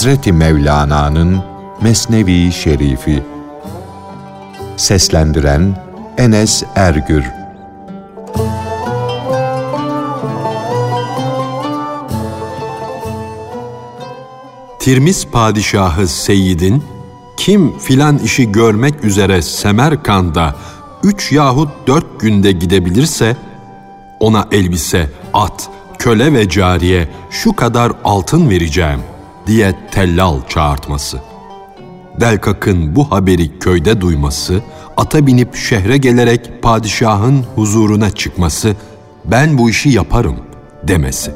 Hazreti Mevlana'nın Mesnevi Şerifi. Seslendiren Enes Ergür. Tirmiz padişahı Seyyid'in kim filan işi görmek üzere Semerkand'a üç yahut dört günde gidebilirse ona elbise, at, köle ve cariye şu kadar altın vereceğim diye tellal çağırtması. Delkak'ın bu haberi köyde duyması, ata binip şehre gelerek padişahın huzuruna çıkması, ben bu işi yaparım demesi.''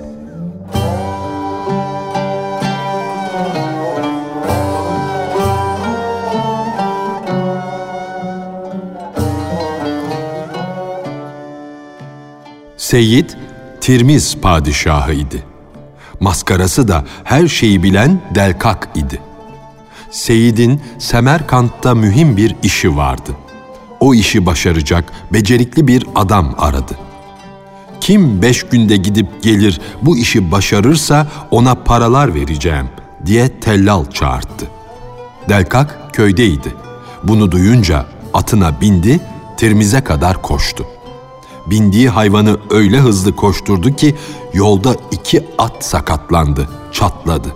Seyyid, Tirmiz padişahı idi. Maskarası da her şeyi bilen Delkak idi. Seyyid'in Semerkant'ta mühim bir işi vardı. O işi başaracak becerikli bir adam aradı. Kim beş günde gidip gelir bu işi başarırsa ona paralar vereceğim diye tellal çağırttı. Delkak köydeydi. Bunu duyunca atına bindi, Tirmiz'e kadar koştu bindiği hayvanı öyle hızlı koşturdu ki yolda iki at sakatlandı, çatladı.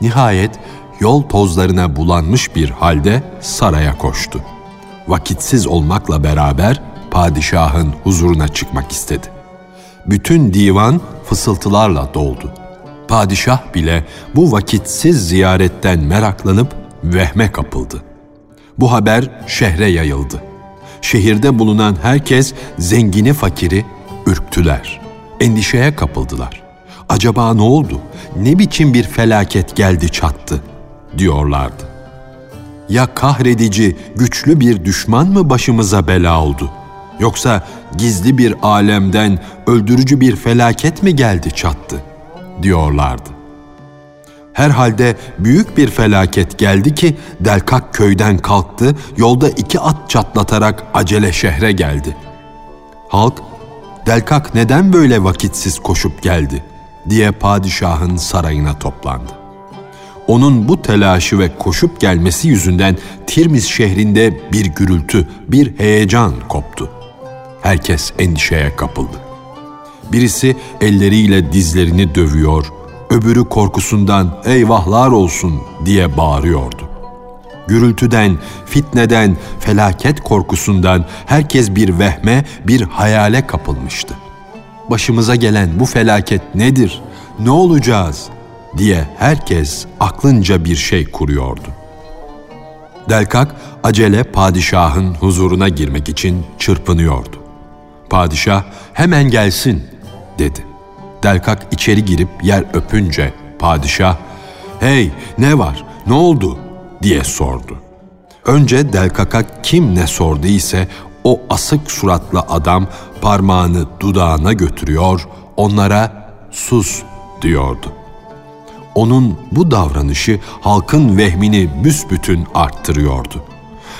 Nihayet yol tozlarına bulanmış bir halde saraya koştu. Vakitsiz olmakla beraber padişahın huzuruna çıkmak istedi. Bütün divan fısıltılarla doldu. Padişah bile bu vakitsiz ziyaretten meraklanıp vehme kapıldı. Bu haber şehre yayıldı şehirde bulunan herkes zengini fakiri ürktüler. Endişeye kapıldılar. Acaba ne oldu? Ne biçim bir felaket geldi çattı diyorlardı. Ya kahredici, güçlü bir düşman mı başımıza bela oldu? Yoksa gizli bir alemden öldürücü bir felaket mi geldi çattı diyorlardı. Herhalde büyük bir felaket geldi ki Delkak köyden kalktı, yolda iki at çatlatarak acele şehre geldi. Halk, Delkak neden böyle vakitsiz koşup geldi diye padişahın sarayına toplandı. Onun bu telaşı ve koşup gelmesi yüzünden Tirmiz şehrinde bir gürültü, bir heyecan koptu. Herkes endişeye kapıldı. Birisi elleriyle dizlerini dövüyor, öbürü korkusundan eyvahlar olsun diye bağırıyordu. Gürültüden, fitneden, felaket korkusundan herkes bir vehme, bir hayale kapılmıştı. Başımıza gelen bu felaket nedir? Ne olacağız? diye herkes aklınca bir şey kuruyordu. Delkak acele padişahın huzuruna girmek için çırpınıyordu. Padişah hemen gelsin dedi. Delkak içeri girip yer öpünce padişah ''Hey ne var ne oldu?'' diye sordu. Önce Delkak'a kim ne sordu ise o asık suratlı adam parmağını dudağına götürüyor, onlara ''Sus'' diyordu. Onun bu davranışı halkın vehmini büsbütün arttırıyordu.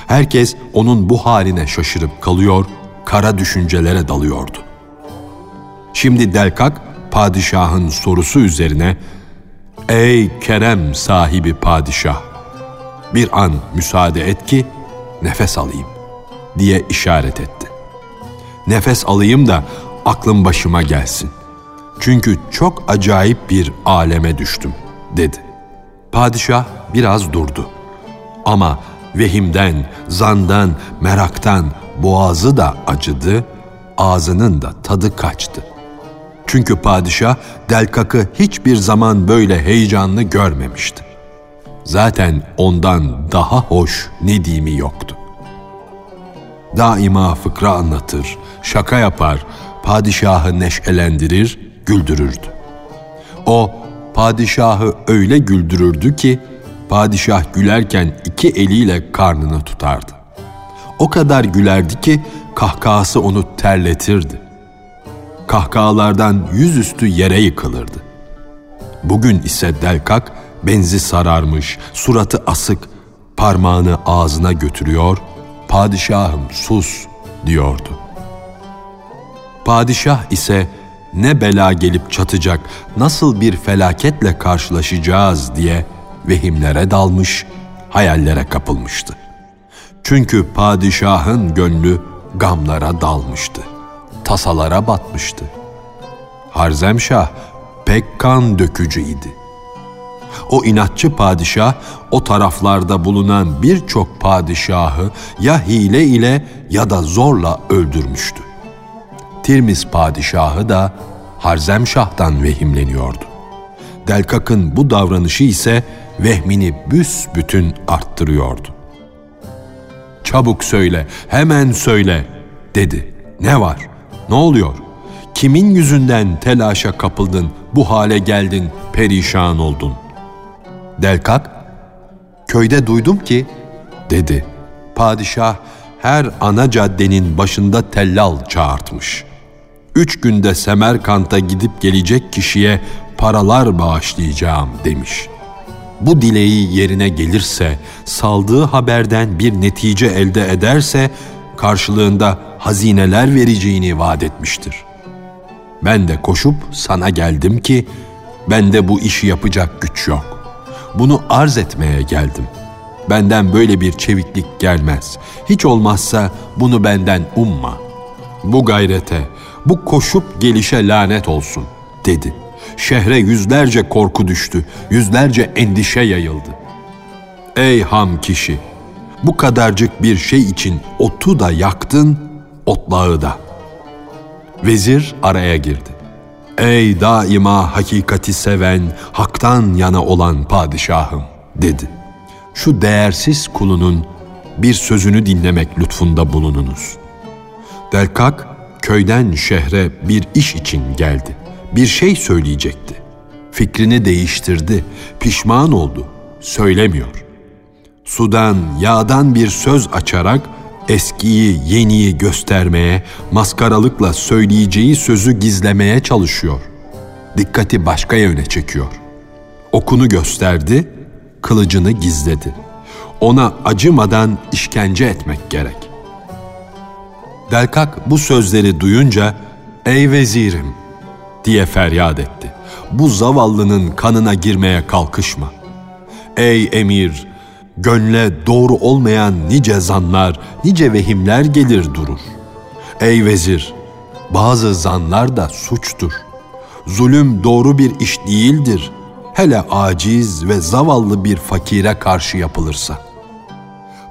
Herkes onun bu haline şaşırıp kalıyor, kara düşüncelere dalıyordu. Şimdi Delkak padişahın sorusu üzerine Ey kerem sahibi padişah! Bir an müsaade et ki nefes alayım diye işaret etti. Nefes alayım da aklım başıma gelsin. Çünkü çok acayip bir aleme düştüm dedi. Padişah biraz durdu. Ama vehimden, zandan, meraktan boğazı da acıdı, ağzının da tadı kaçtı. Çünkü padişah Delkak'ı hiçbir zaman böyle heyecanlı görmemişti. Zaten ondan daha hoş Nedim'i yoktu. Daima fıkra anlatır, şaka yapar, padişahı neşelendirir, güldürürdü. O padişahı öyle güldürürdü ki padişah gülerken iki eliyle karnını tutardı. O kadar gülerdi ki kahkahası onu terletirdi kahkahalardan yüzüstü yere yıkılırdı. Bugün ise Delkak benzi sararmış, suratı asık, parmağını ağzına götürüyor, padişahım sus diyordu. Padişah ise ne bela gelip çatacak, nasıl bir felaketle karşılaşacağız diye vehimlere dalmış, hayallere kapılmıştı. Çünkü padişahın gönlü gamlara dalmıştı, tasalara batmıştı. Harzemşah pek kan dökücü idi. O inatçı padişah o taraflarda bulunan birçok padişahı ya hile ile ya da zorla öldürmüştü. Tirmiz padişahı da Harzemşah'tan vehimleniyordu. Delkak'ın bu davranışı ise vehmini büsbütün arttırıyordu. Çabuk söyle, hemen söyle dedi. Ne var? Ne oluyor? Kimin yüzünden telaşa kapıldın, bu hale geldin, perişan oldun? Delkak, köyde duydum ki, dedi. Padişah her ana caddenin başında tellal çağırtmış. Üç günde Semerkant'a gidip gelecek kişiye paralar bağışlayacağım demiş. Bu dileği yerine gelirse, saldığı haberden bir netice elde ederse, karşılığında hazineler vereceğini vaat etmiştir. Ben de koşup sana geldim ki, bende bu işi yapacak güç yok. Bunu arz etmeye geldim. Benden böyle bir çeviklik gelmez. Hiç olmazsa bunu benden umma. Bu gayrete, bu koşup gelişe lanet olsun, dedi. Şehre yüzlerce korku düştü, yüzlerce endişe yayıldı. Ey ham kişi! Bu kadarcık bir şey için otu da yaktın, otlağı da. Vezir araya girdi. Ey daima hakikati seven, haktan yana olan padişahım dedi. Şu değersiz kulunun bir sözünü dinlemek lütfunda bulununuz. Delkak köyden şehre bir iş için geldi. Bir şey söyleyecekti. Fikrini değiştirdi, pişman oldu, söylemiyor. Sudan, yağdan bir söz açarak eskiyi, yeniyi göstermeye, maskaralıkla söyleyeceği sözü gizlemeye çalışıyor. Dikkati başka yöne çekiyor. Okunu gösterdi, kılıcını gizledi. Ona acımadan işkence etmek gerek. Delkak bu sözleri duyunca, ''Ey vezirim!'' diye feryat etti. ''Bu zavallının kanına girmeye kalkışma. Ey emir, Gönle doğru olmayan nice zanlar, nice vehimler gelir durur. Ey vezir, bazı zanlar da suçtur. Zulüm doğru bir iş değildir. Hele aciz ve zavallı bir fakire karşı yapılırsa.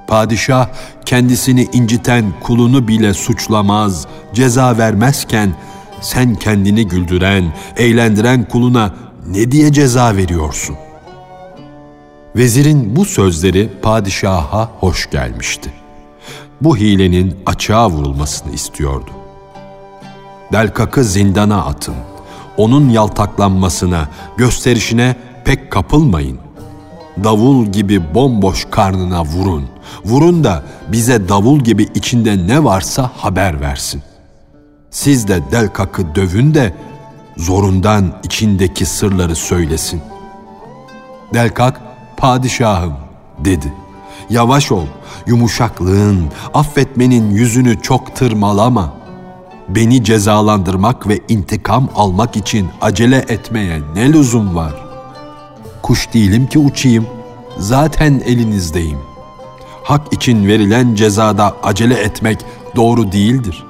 Padişah kendisini inciten kulunu bile suçlamaz, ceza vermezken sen kendini güldüren, eğlendiren kuluna ne diye ceza veriyorsun?'' Vezirin bu sözleri padişaha hoş gelmişti. Bu hilenin açığa vurulmasını istiyordu. Delkak'ı zindana atın. Onun yaltaklanmasına, gösterişine pek kapılmayın. Davul gibi bomboş karnına vurun. Vurun da bize davul gibi içinde ne varsa haber versin. Siz de Delkak'ı dövün de zorundan içindeki sırları söylesin. Delkak padişahım dedi. Yavaş ol, yumuşaklığın, affetmenin yüzünü çok tırmalama. Beni cezalandırmak ve intikam almak için acele etmeye ne lüzum var? Kuş değilim ki uçayım, zaten elinizdeyim. Hak için verilen cezada acele etmek doğru değildir.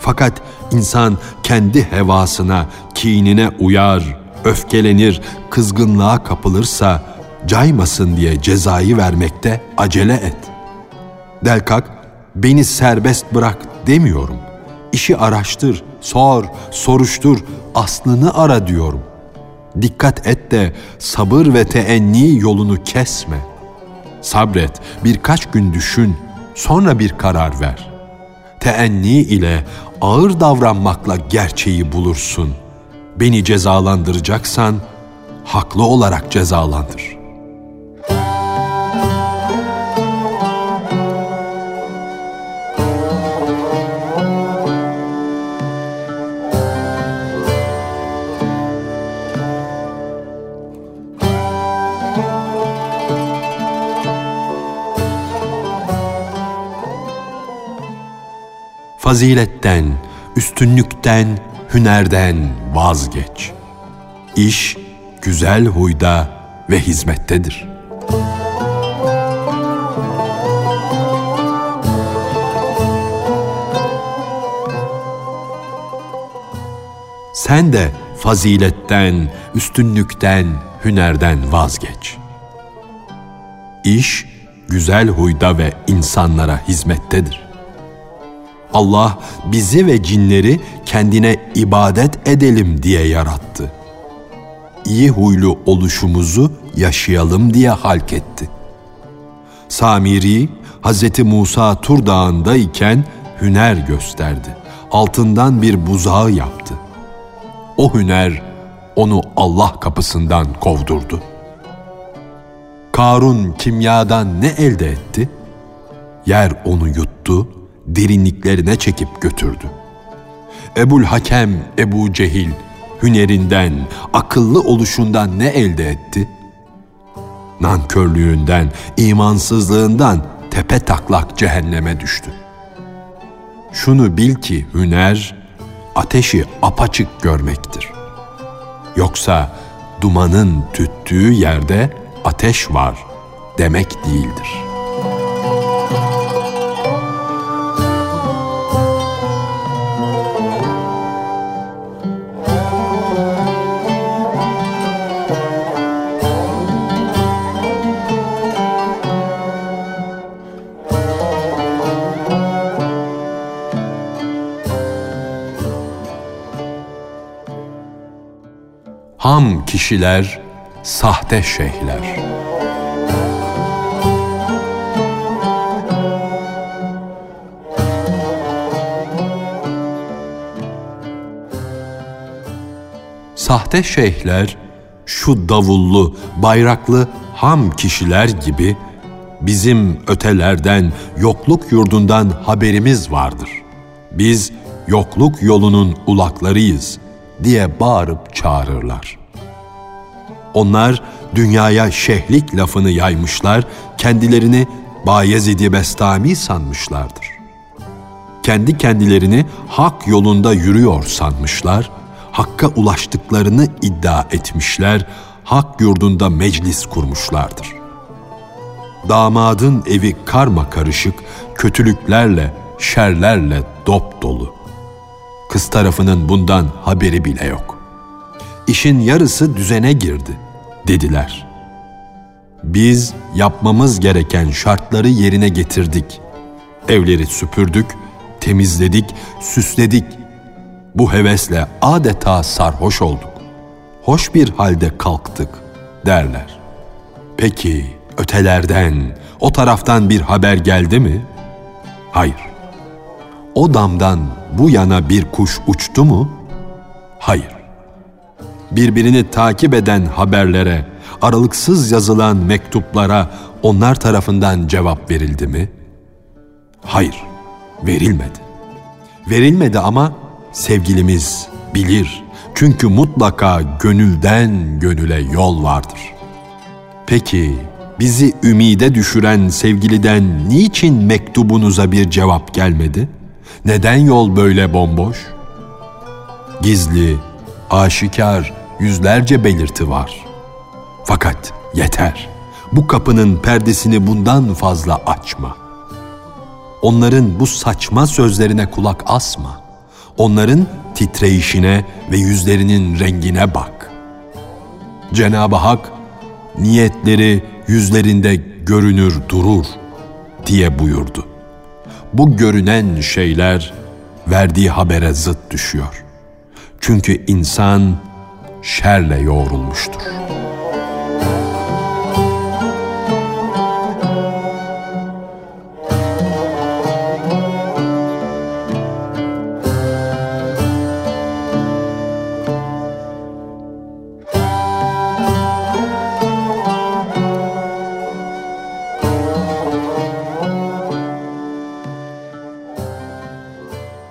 Fakat insan kendi hevasına, kinine uyar, öfkelenir, kızgınlığa kapılırsa caymasın diye cezayı vermekte acele et. Delkak, beni serbest bırak demiyorum. İşi araştır, sor, soruştur, aslını ara diyorum. Dikkat et de sabır ve teenni yolunu kesme. Sabret, birkaç gün düşün, sonra bir karar ver. Teenni ile ağır davranmakla gerçeği bulursun. Beni cezalandıracaksan haklı olarak cezalandır.'' Faziletten, üstünlükten, hünerden vazgeç. İş güzel huyda ve hizmettedir. Sen de faziletten, üstünlükten, hünerden vazgeç. İş güzel huyda ve insanlara hizmettedir. Allah bizi ve cinleri kendine ibadet edelim diye yarattı. İyi huylu oluşumuzu yaşayalım diye halk etti. Samiri, Hz. Musa Tur Dağı'nda iken hüner gösterdi. Altından bir buzağı yaptı. O hüner onu Allah kapısından kovdurdu. Karun kimyadan ne elde etti? Yer onu yuttu, derinliklerine çekip götürdü. Ebul Hakem Ebu Cehil hünerinden, akıllı oluşundan ne elde etti? Nankörlüğünden, imansızlığından tepe taklak cehenneme düştü. Şunu bil ki hüner, ateşi apaçık görmektir. Yoksa dumanın tüttüğü yerde ateş var demek değildir.'' Ham kişiler, sahte şeyhler. Sahte şeyhler, şu davullu, bayraklı ham kişiler gibi bizim ötelerden, yokluk yurdundan haberimiz vardır. Biz yokluk yolunun ulaklarıyız diye bağırıp çağırırlar. Onlar dünyaya şehlik lafını yaymışlar, kendilerini Bayezid-i Bestami sanmışlardır. Kendi kendilerini hak yolunda yürüyor sanmışlar, hakka ulaştıklarını iddia etmişler, hak yurdunda meclis kurmuşlardır. Damadın evi karma karışık, kötülüklerle, şerlerle dop dolu. Kız tarafının bundan haberi bile yok işin yarısı düzene girdi dediler. Biz yapmamız gereken şartları yerine getirdik. Evleri süpürdük, temizledik, süsledik. Bu hevesle adeta sarhoş olduk. Hoş bir halde kalktık derler. Peki ötelerden, o taraftan bir haber geldi mi? Hayır. O damdan bu yana bir kuş uçtu mu? Hayır birbirini takip eden haberlere, aralıksız yazılan mektuplara onlar tarafından cevap verildi mi? Hayır, verilmedi. Verilmedi ama sevgilimiz bilir. Çünkü mutlaka gönülden gönüle yol vardır. Peki bizi ümide düşüren sevgiliden niçin mektubunuza bir cevap gelmedi? Neden yol böyle bomboş? Gizli, aşikar, yüzlerce belirti var. Fakat yeter. Bu kapının perdesini bundan fazla açma. Onların bu saçma sözlerine kulak asma. Onların titreyişine ve yüzlerinin rengine bak. Cenab-ı Hak niyetleri yüzlerinde görünür durur diye buyurdu. Bu görünen şeyler verdiği habere zıt düşüyor. Çünkü insan şerle yoğrulmuştur.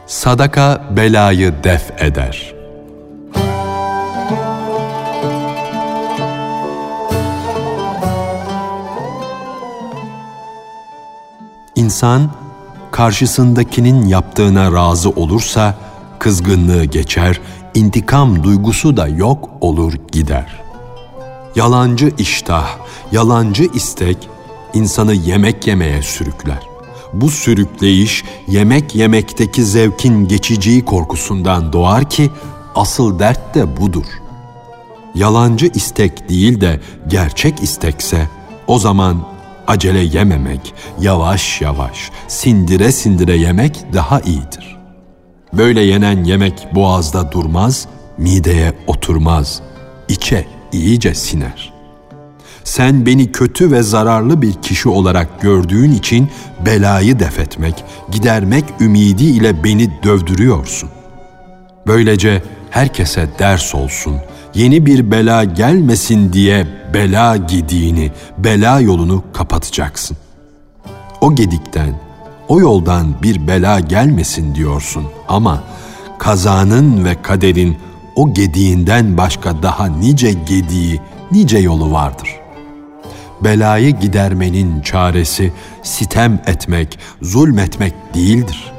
Sadaka belayı def eder.'' İnsan karşısındakinin yaptığına razı olursa kızgınlığı geçer, intikam duygusu da yok olur gider. Yalancı iştah, yalancı istek insanı yemek yemeye sürükler. Bu sürükleyiş yemek yemekteki zevkin geçiciyi korkusundan doğar ki asıl dert de budur. Yalancı istek değil de gerçek istekse o zaman acele yememek, yavaş yavaş, sindire sindire yemek daha iyidir. Böyle yenen yemek boğazda durmaz, mideye oturmaz, içe iyice siner. Sen beni kötü ve zararlı bir kişi olarak gördüğün için belayı defetmek, gidermek ümidi ile beni dövdürüyorsun. Böylece herkese ders olsun, yeni bir bela gelmesin diye bela gidiğini, bela yolunu kapatacaksın. O gedikten, o yoldan bir bela gelmesin diyorsun ama kazanın ve kaderin o gediğinden başka daha nice gediği, nice yolu vardır. Belayı gidermenin çaresi sitem etmek, zulmetmek değildir.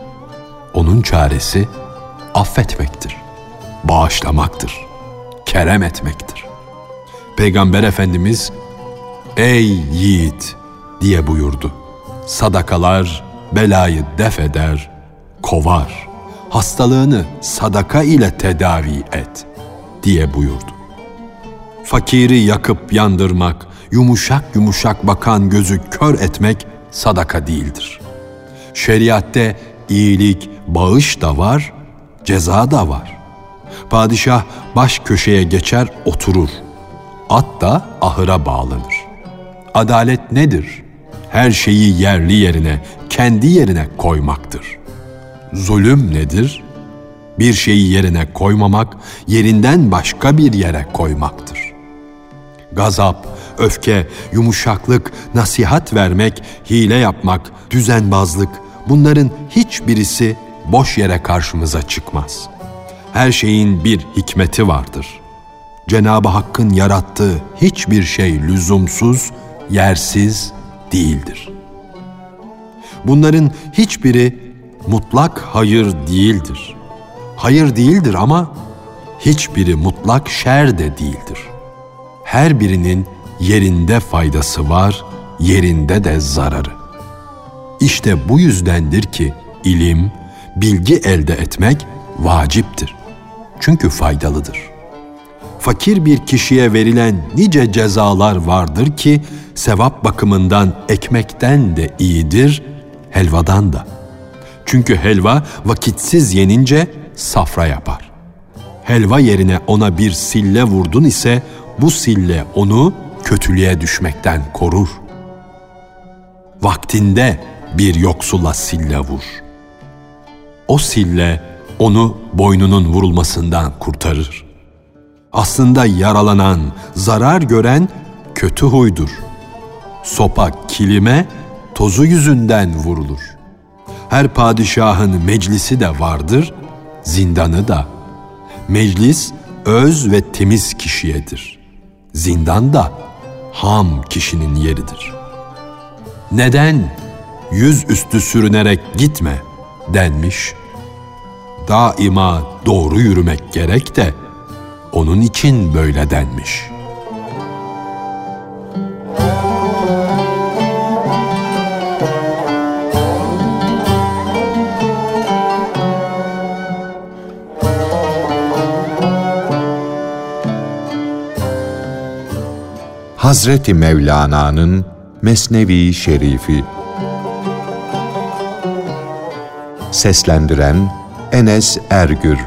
Onun çaresi affetmektir, bağışlamaktır, kerem etmektir. Peygamber Efendimiz, ''Ey yiğit!'' diye buyurdu. Sadakalar belayı def eder, kovar. Hastalığını sadaka ile tedavi et diye buyurdu. Fakiri yakıp yandırmak, yumuşak yumuşak bakan gözü kör etmek sadaka değildir. Şeriatte iyilik, bağış da var, ceza da var. Padişah baş köşeye geçer oturur. At da ahıra bağlanır. Adalet nedir? Her şeyi yerli yerine, kendi yerine koymaktır. Zulüm nedir? Bir şeyi yerine koymamak, yerinden başka bir yere koymaktır. Gazap, öfke, yumuşaklık, nasihat vermek, hile yapmak, düzenbazlık bunların hiçbirisi boş yere karşımıza çıkmaz. Her şeyin bir hikmeti vardır. Cenab-ı Hakk'ın yarattığı hiçbir şey lüzumsuz, yersiz değildir. Bunların hiçbiri mutlak hayır değildir. Hayır değildir ama hiçbiri mutlak şer de değildir. Her birinin yerinde faydası var, yerinde de zararı. İşte bu yüzdendir ki ilim, bilgi elde etmek vaciptir. Çünkü faydalıdır. Fakir bir kişiye verilen nice cezalar vardır ki sevap bakımından ekmekten de iyidir, helvadan da. Çünkü helva vakitsiz yenince safra yapar. Helva yerine ona bir sille vurdun ise bu sille onu kötülüğe düşmekten korur. Vaktinde bir yoksula sille vur. O sille onu boynunun vurulmasından kurtarır. Aslında yaralanan, zarar gören kötü huydur. Sopa kilime tozu yüzünden vurulur. Her padişahın meclisi de vardır, zindanı da. Meclis öz ve temiz kişiyedir. Zindan da ham kişinin yeridir. Neden yüz üstü sürünerek gitme denmiş. Daima doğru yürümek gerek de onun için böyle denmiş.'' Hazreti Mevlana'nın Mesnevi Şerifi Seslendiren Enes Ergür